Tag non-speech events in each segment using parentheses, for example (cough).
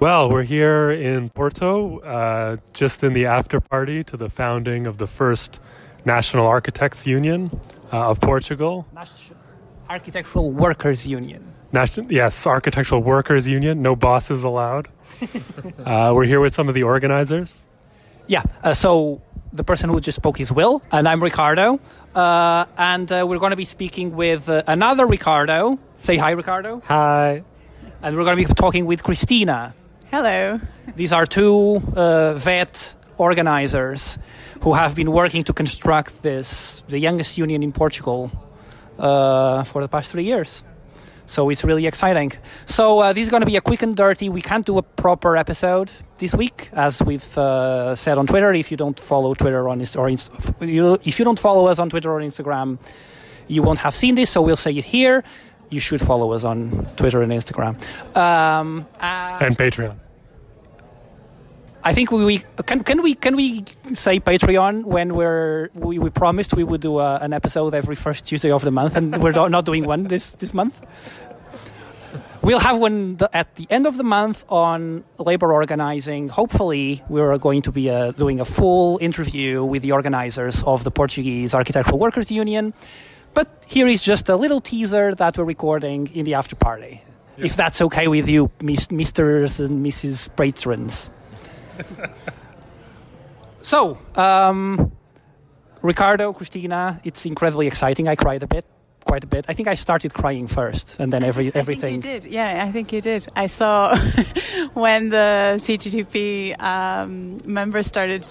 Well, we're here in Porto, uh, just in the after party to the founding of the first National Architects Union uh, of Portugal. National Architectural Workers Union. National, yes, Architectural Workers Union. No bosses allowed. (laughs) uh, we're here with some of the organizers. Yeah. Uh, so the person who just spoke is Will, and I'm Ricardo. Uh, and uh, we're going to be speaking with uh, another Ricardo. Say hi, Ricardo. Hi. And we're going to be talking with Christina. Hello. These are two uh, vet organizers who have been working to construct this, the youngest union in Portugal, uh, for the past three years. So it's really exciting. So uh, this is going to be a quick and dirty. We can't do a proper episode this week, as we've uh, said on Twitter. If you don't follow Twitter on or Inst- if you don't follow us on Twitter or Instagram, you won't have seen this. So we'll say it here you should follow us on Twitter and Instagram. Um, uh, and Patreon. I think we, we, can can we can we say Patreon when we're we, we promised we would do a, an episode every first Tuesday of the month and we're not doing one this this month. We'll have one at the end of the month on labor organizing. Hopefully, we're going to be uh, doing a full interview with the organizers of the Portuguese Architectural Workers Union but here is just a little teaser that we're recording in the after party. Yeah. If that's okay with you, Misters and Mrs. Patrons. (laughs) so, um, Ricardo, Christina, it's incredibly exciting. I cried a bit, quite a bit. I think I started crying first, and then every everything. you did, yeah. I think you did. I saw (laughs) when the CGTP um, members started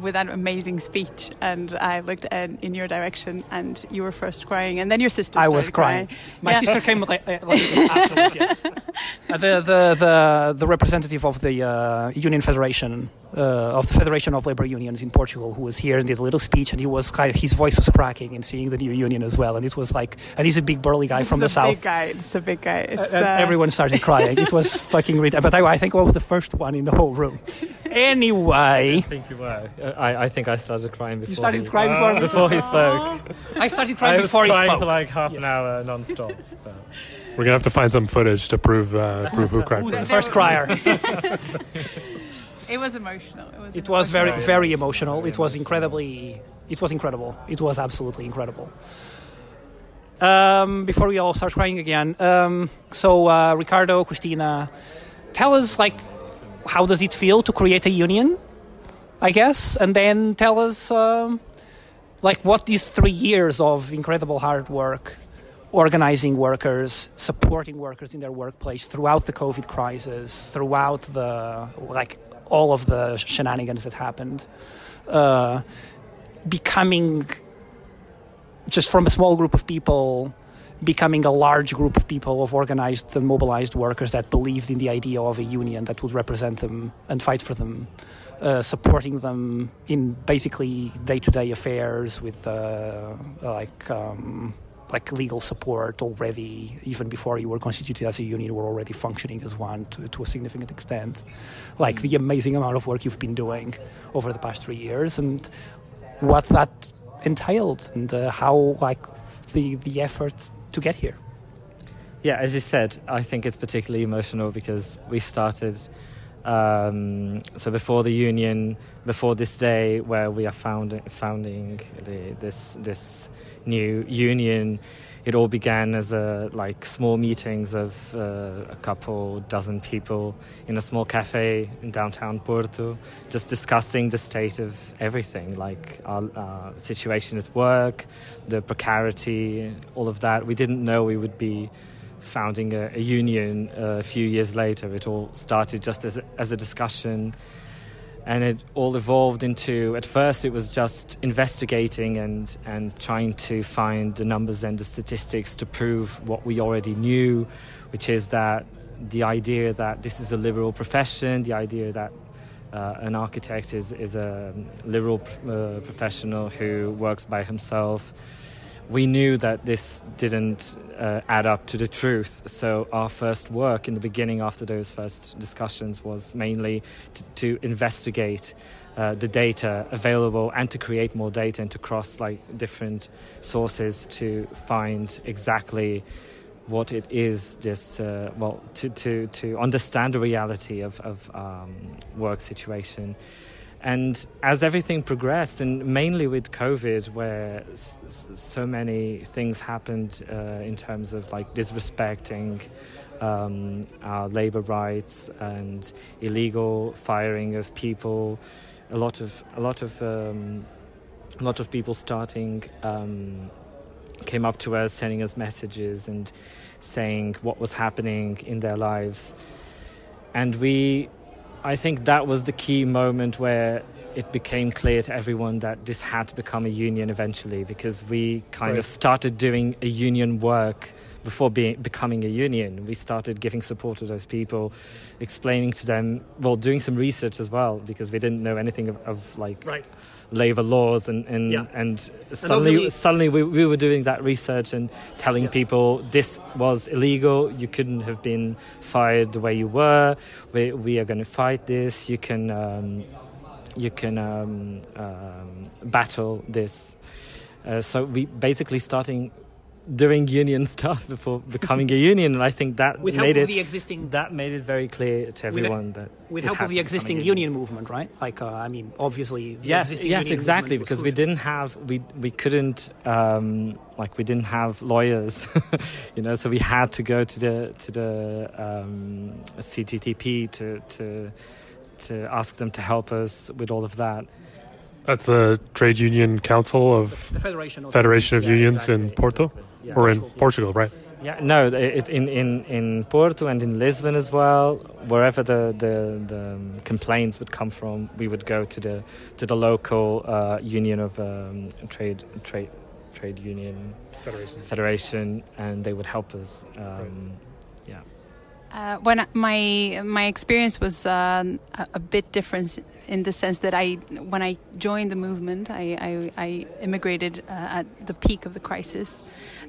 with that amazing speech, and I looked at, in your direction, and you were first crying, and then your sister. I was crying. crying. My yeah. sister came like, like (laughs) afterwards. Yes, uh, the, the the the representative of the uh, Union Federation uh, of the Federation of Labor Unions in Portugal, who was here and did a little speech, and he was kind of, his voice was cracking and seeing the new union as well, and it was like, and he's a big burly guy this from the south. Big guy, it's a big guy. Uh, everyone started crying. it was (laughs) fucking ridiculous. But I, I, think I was the first one in the whole room. (laughs) Anyway, I think you were. I, I think I started crying before. You started he, crying before, before he spoke. I started crying I before he spoke. for like half yeah. an hour non-stop. But. We're gonna have to find some footage to prove uh, prove who cried. Who's the first crier? (laughs) It was emotional. It was. It was very very emotional. It was incredibly. It was incredible. It was absolutely incredible. Um, before we all start crying again, um, so uh, Ricardo, Christina, tell us like how does it feel to create a union? I guess, and then tell us um, like what these three years of incredible hard work organizing workers, supporting workers in their workplace throughout the COVID crisis, throughout the like all of the shenanigans that happened, uh, becoming just from a small group of people becoming a large group of people of organized and mobilized workers that believed in the idea of a union that would represent them and fight for them, uh, supporting them in basically day-to-day affairs with uh, like um, like legal support already, even before you were constituted as a union, were already functioning as one to, to a significant extent. Like the amazing amount of work you've been doing over the past three years and what that entailed and uh, how like the the effort to get here. Yeah, as you said, I think it's particularly emotional because we started. Um, so before the union, before this day where we are found, founding the, this this new union, it all began as a like small meetings of uh, a couple dozen people in a small cafe in downtown Porto, just discussing the state of everything, like our, our situation at work, the precarity, all of that. We didn't know we would be founding a, a union uh, a few years later. It all started just as a, as a discussion and it all evolved into at first it was just investigating and and trying to find the numbers and the statistics to prove what we already knew which is that the idea that this is a liberal profession the idea that uh, an architect is, is a liberal uh, professional who works by himself we knew that this didn't uh, add up to the truth. So our first work in the beginning, after those first discussions, was mainly to, to investigate uh, the data available and to create more data and to cross like different sources to find exactly what it is just uh, well to, to, to understand the reality of, of um, work situation and as everything progressed and mainly with covid where s- so many things happened uh, in terms of like disrespecting um, our labor rights and illegal firing of people a lot of a lot of um, a lot of people starting um, came up to us sending us messages and saying what was happening in their lives. And we i think that was the key moment where it became clear to everyone that this had to become a union eventually because we kind Right. of started doing a union work before being becoming a union we started giving support to those people explaining to them well doing some research as well because we didn't know anything of, of like Right. labor laws and and, Yeah. and suddenly obviously- suddenly we, we were doing that research and telling Yeah. people this was illegal you couldn't have been fired the way you were we, we are going to fight this you can um, you can um, um, battle this uh, so we basically starting doing union (laughs) stuff before becoming a union and i think that With help made of the existing that made it very clear to everyone that with help of the existing union movement, right? Like, uh, I mean, obviously, the yes yes exactly because we didn't have we we couldn't um like we didn't have lawyers (laughs) you know so we had to go to the to the um CGTP to to to ask them to help us with all of that That's the Trade Union Council of the Federation of Federation of Yeah, Unions in Porto exactly. Yeah. or in Portugal, right? Yeah, no, it, in, in, in Porto and in Lisbon as well, wherever the, the, the um, complaints would come from, we would go to the to the local uh, union of um, trade trade trade union Federation. federation, and they would help us. Um, yeah, Uh, when my my experience was um, a, a bit different in the sense that I when I joined the movement, I, I, I immigrated uh, at the peak of the crisis,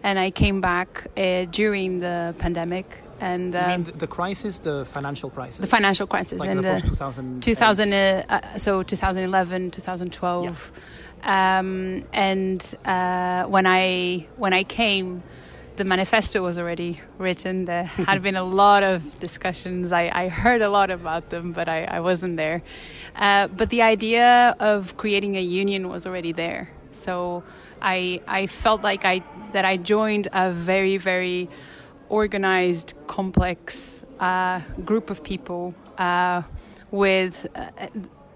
and I came back uh, during the pandemic and um, mean the, the crisis, the financial crisis, the financial crisis like and the the 2000 2000 uh, uh, so 2011 2012 um, and uh, when i when i came the manifesto was already written. There had been a lot of discussions. I, I heard a lot about them but i, I wasn't there. Uh, but the idea of creating a union was already there. So i i felt like i that i joined a very very organized, complex uh, group of people uh, with. Uh,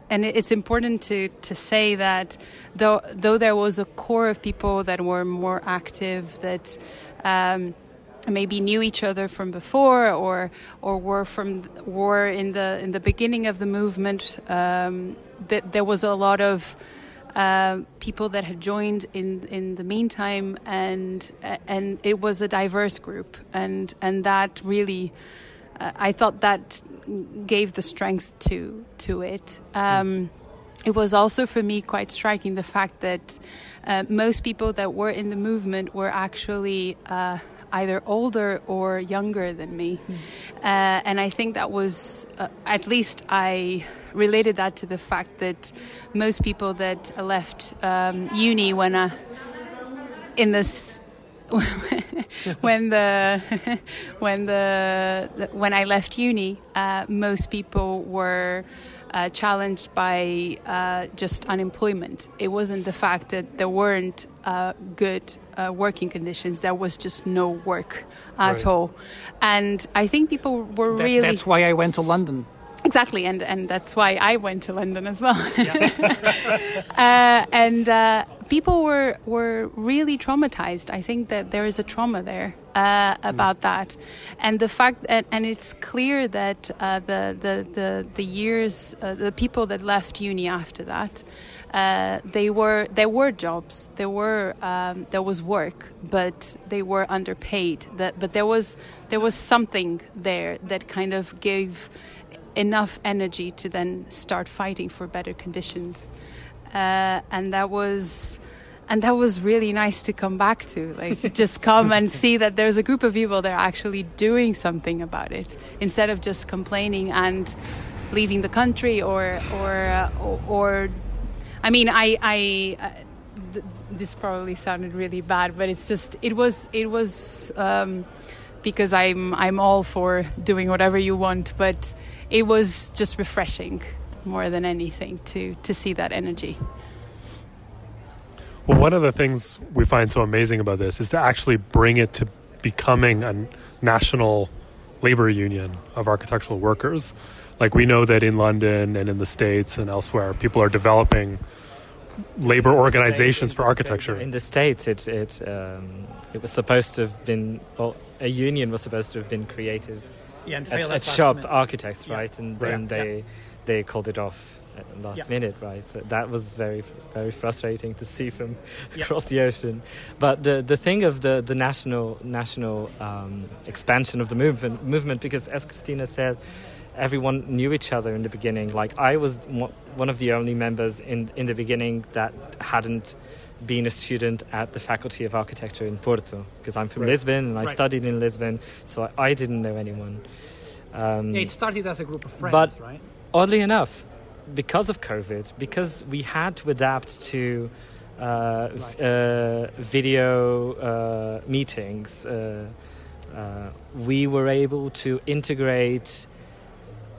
and it's important to, to say that though though there was a core of people that were more active that um, maybe knew each other from before or or were from were in the in the beginning of the movement um, that there was a lot of uh, people that had joined in in the meantime, and and it was a diverse group, and and that really, uh, I thought that gave the strength to to it. Um, it was also for me quite striking the fact that uh, most people that were in the movement were actually. Uh, either older or younger than me. Mm. Uh, and I think that was, uh, at least I related that to the fact that most people that left um, uni when uh, in this (laughs) when the (laughs) when the when I left uni, uh, most people were uh, challenged by uh, just unemployment. It wasn't the fact that there weren't uh, good uh, working conditions. There was just no work at Right. all, and I think people were That- really That's why I went to London. Exactly, and, and that's why I went to London as well. (laughs) uh, and uh, people were were really traumatized. I think that there is a trauma there uh, about that, and the fact and, and it's clear that uh, the, the the the years uh, the people that left uni after that. Uh, they were there were jobs. There were um, there was work but they were underpaid. That but there was there was something there that kind of gave enough energy to then start fighting for better conditions. Uh, and that was and that was really nice to come back to like to just come and (laughs) see that there's a group of people that are actually doing something about it instead of just complaining and leaving the country or or uh, or, or I mean I I uh, th- this probably sounded really bad but it's just it was it was um, because I'm I'm all for doing whatever you want, but it was just refreshing more than anything to to see that energy. Well, one of the things we find so amazing about this is to actually bring it to becoming a national labor union of architectural workers. Like we know that in London and in the States and elsewhere, people are developing labor organizations for architecture. In the States, it, it, um, it was supposed to have been, well, a union was supposed to have been created Yeah, and at, failed at at shop minute. architects, Yeah. right? And Right. then they they called it off at the last Yeah. minute, right? So that was very very frustrating to see from Yeah. (laughs) across the ocean. But the the thing of the the national national um, expansion of the movement movement because as Christina said. Everyone knew each other in the beginning. Like I was one of the only members in in the beginning that hadn't been a student at the Faculty of Architecture in Porto because I'm from Right. Lisbon and I Right. studied in Lisbon, so I, I didn't know anyone. Um, Yeah, it started as a group of friends, But- right? oddly enough, because of COVID, because we had to adapt to uh, v- uh, video uh, meetings, uh, uh, we were able to integrate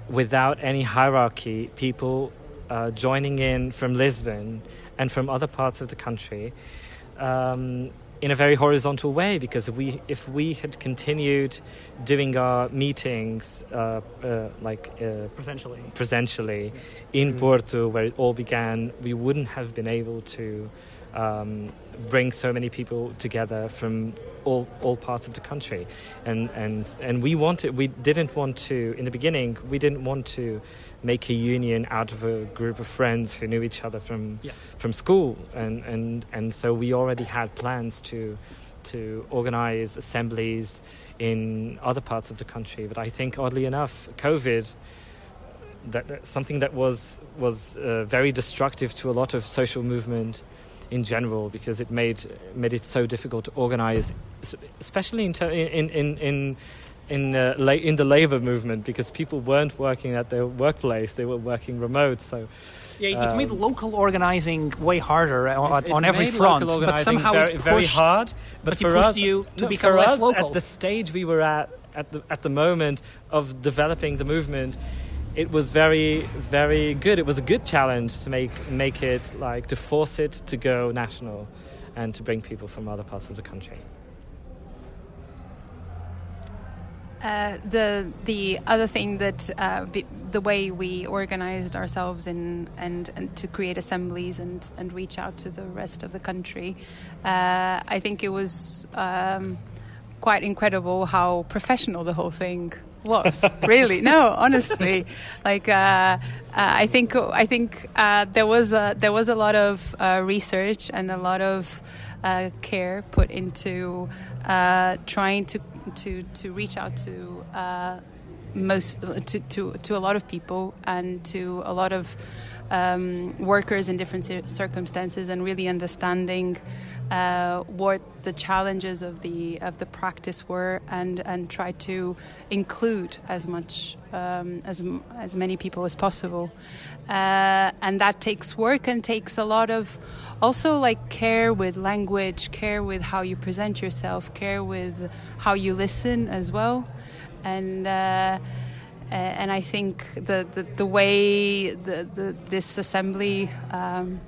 without any hierarchy people uh, joining in from Lisbon and from other parts of the country. Um, in a very horizontal way, because we, if we had continued doing our meetings uh, uh, like uh, Potentially. presentially in Mhm. Porto, where it all began, we wouldn't have been able to um, bring so many people together from all, all parts of the country. And, and, and we wanted, we didn't want to, in the beginning, we didn't want to make a union out of a group of friends who knew each other from, Yeah. from school. And, and, and so we already had plans to, to organize assemblies in other parts of the country. But I think, oddly enough, COVID that something that was was uh, very destructive to a lot of social movement in general because it made made it so difficult to organize, especially in in in in in, uh, la- in the labor movement because people weren't working at their workplace; they were working remote. So Yeah, it, it made Um, local organizing way harder on, it- it on every made front, local but organizing somehow very, it pushed, very hard. But, but it for pushed us, you to no, become for less us, local. at the stage we were at at the at the moment of developing the movement, it was very very good. It was a good challenge to make make it like to force it to go national, and to bring people from other parts of the country. Uh, the the other thing that uh, be, the way we organized ourselves in and, and to create assemblies and and reach out to the rest of the country, uh, I think it was um, quite incredible how professional the whole thing was. really, no, honestly, like uh, uh, I think I think uh, there was a, there was a lot of uh, research and a lot of uh, care put into uh, trying to to to reach out to most to, to to a lot of people and to a lot of um, workers in different circumstances and really understanding uh, what the challenges of the of the practice were and and try to include as much um, as as many people as possible. Uh, and that takes work and takes a lot of also like care with language care with how you present yourself care with how you listen as well. And uh, and I think the, the, the way the, the, this assembly um,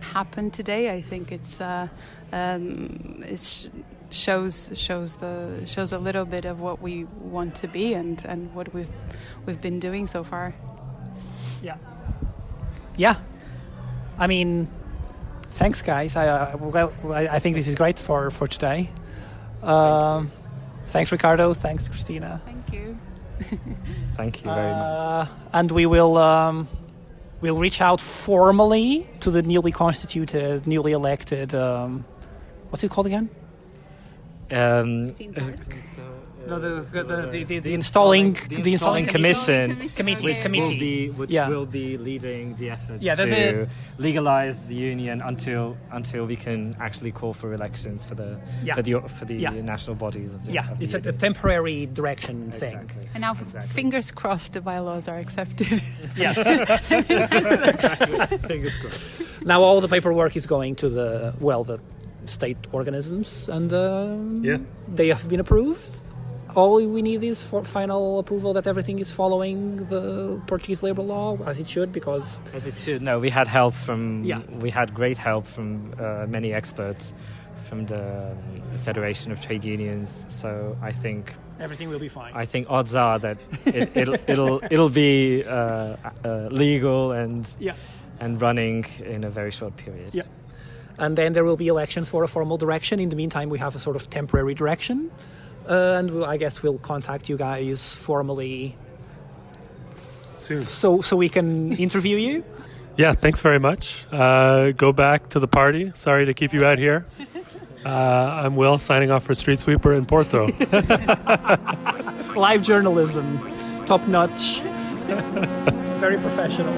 happened today, I think it's uh, um, it sh- shows shows the shows a little bit of what we want to be and, and what we've we've been doing so far. Yeah. Yeah. I mean, thanks, guys. I, uh, well, I I think this is great for, for today. Um, thanks, Ricardo. Thanks, Christina. Thank you. (laughs) Thank you very much. Uh, and we will um, we'll reach out formally to the newly constituted, newly elected. Um, what's it called again? Um, Scene No, the the, the, the, the installing the installing commission, Committee, which committee. will be which Yeah. will be leading the efforts Yeah, the- to legalize the union until until we can actually call for elections for the Yeah. for the for the Yeah. national bodies of the Yeah, of the it's a, a temporary direction thing. And now, Exactly. fingers crossed, the bylaws are accepted. (laughs) Yes. (laughs) (laughs) Fingers crossed. now all the paperwork is going to the well the state organisms, and um, Yeah. they have been approved. all we need is for final approval that everything is following the Portuguese labor law as it should, because As it should. No, we had help from. Yeah. We had great help from uh, many experts from the um, Federation of Trade Unions. So I think everything will be fine. I think odds are that it, it'll (laughs) it'll it'll be uh, uh, legal and Yeah. and running in a very short period. Yeah. And then there will be elections for a formal direction. In the meantime, we have a sort of temporary direction, uh, and we'll, I guess we'll contact you guys formally Soon. so so we can (laughs) interview you. Yeah, thanks very much. Uh, go back to the party. Sorry to keep you out here. Uh, I'm Will, signing off for Street Sweeper in Porto. (laughs) Live journalism, top notch, (laughs) very professional.